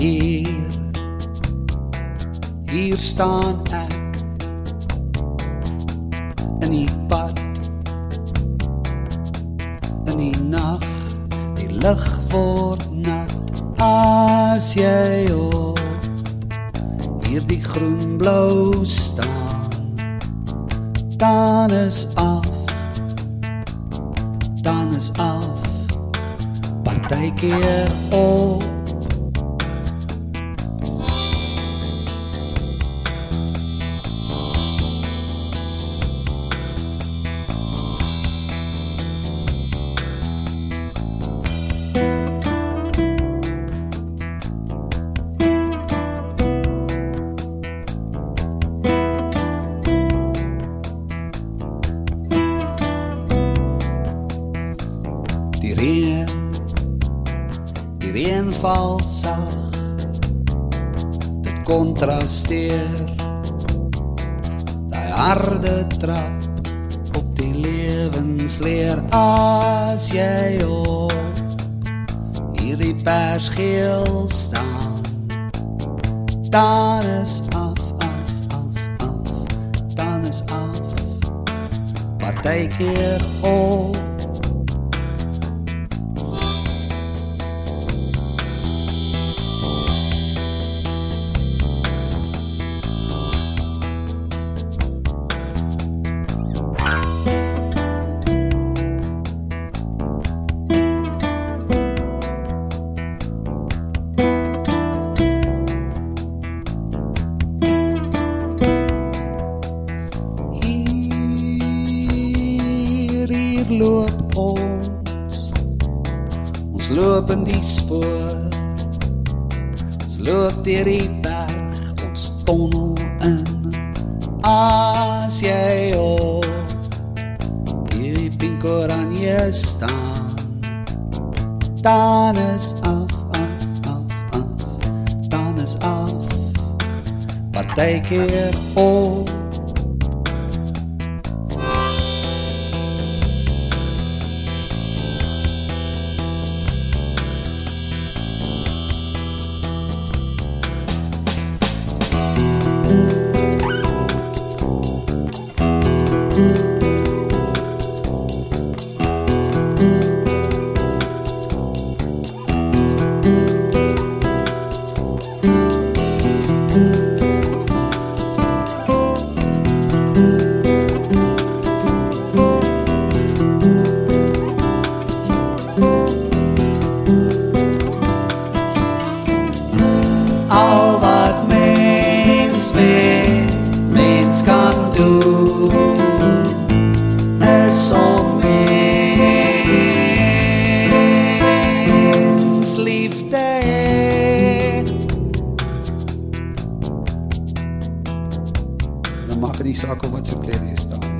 hier. Hier staan ek in die pad in die nag. Die lig word nat as jy op hierdie groen blou staan. Dan is af dan is af. Partykeer op Die reën val sag Dit kontrasteer Daai harde trap op die lewensleer. As jy op hierdie persgeel staan dan is af af af af dan is af. Partykeer op ons Ons loop in die spoor. Ons loop deur die berg. Ons tonnel in. As jy op Hierdie pink oranje staan Dan is af, af, af, af. Dan is af. Partykeer op Isakova crklenih stanj.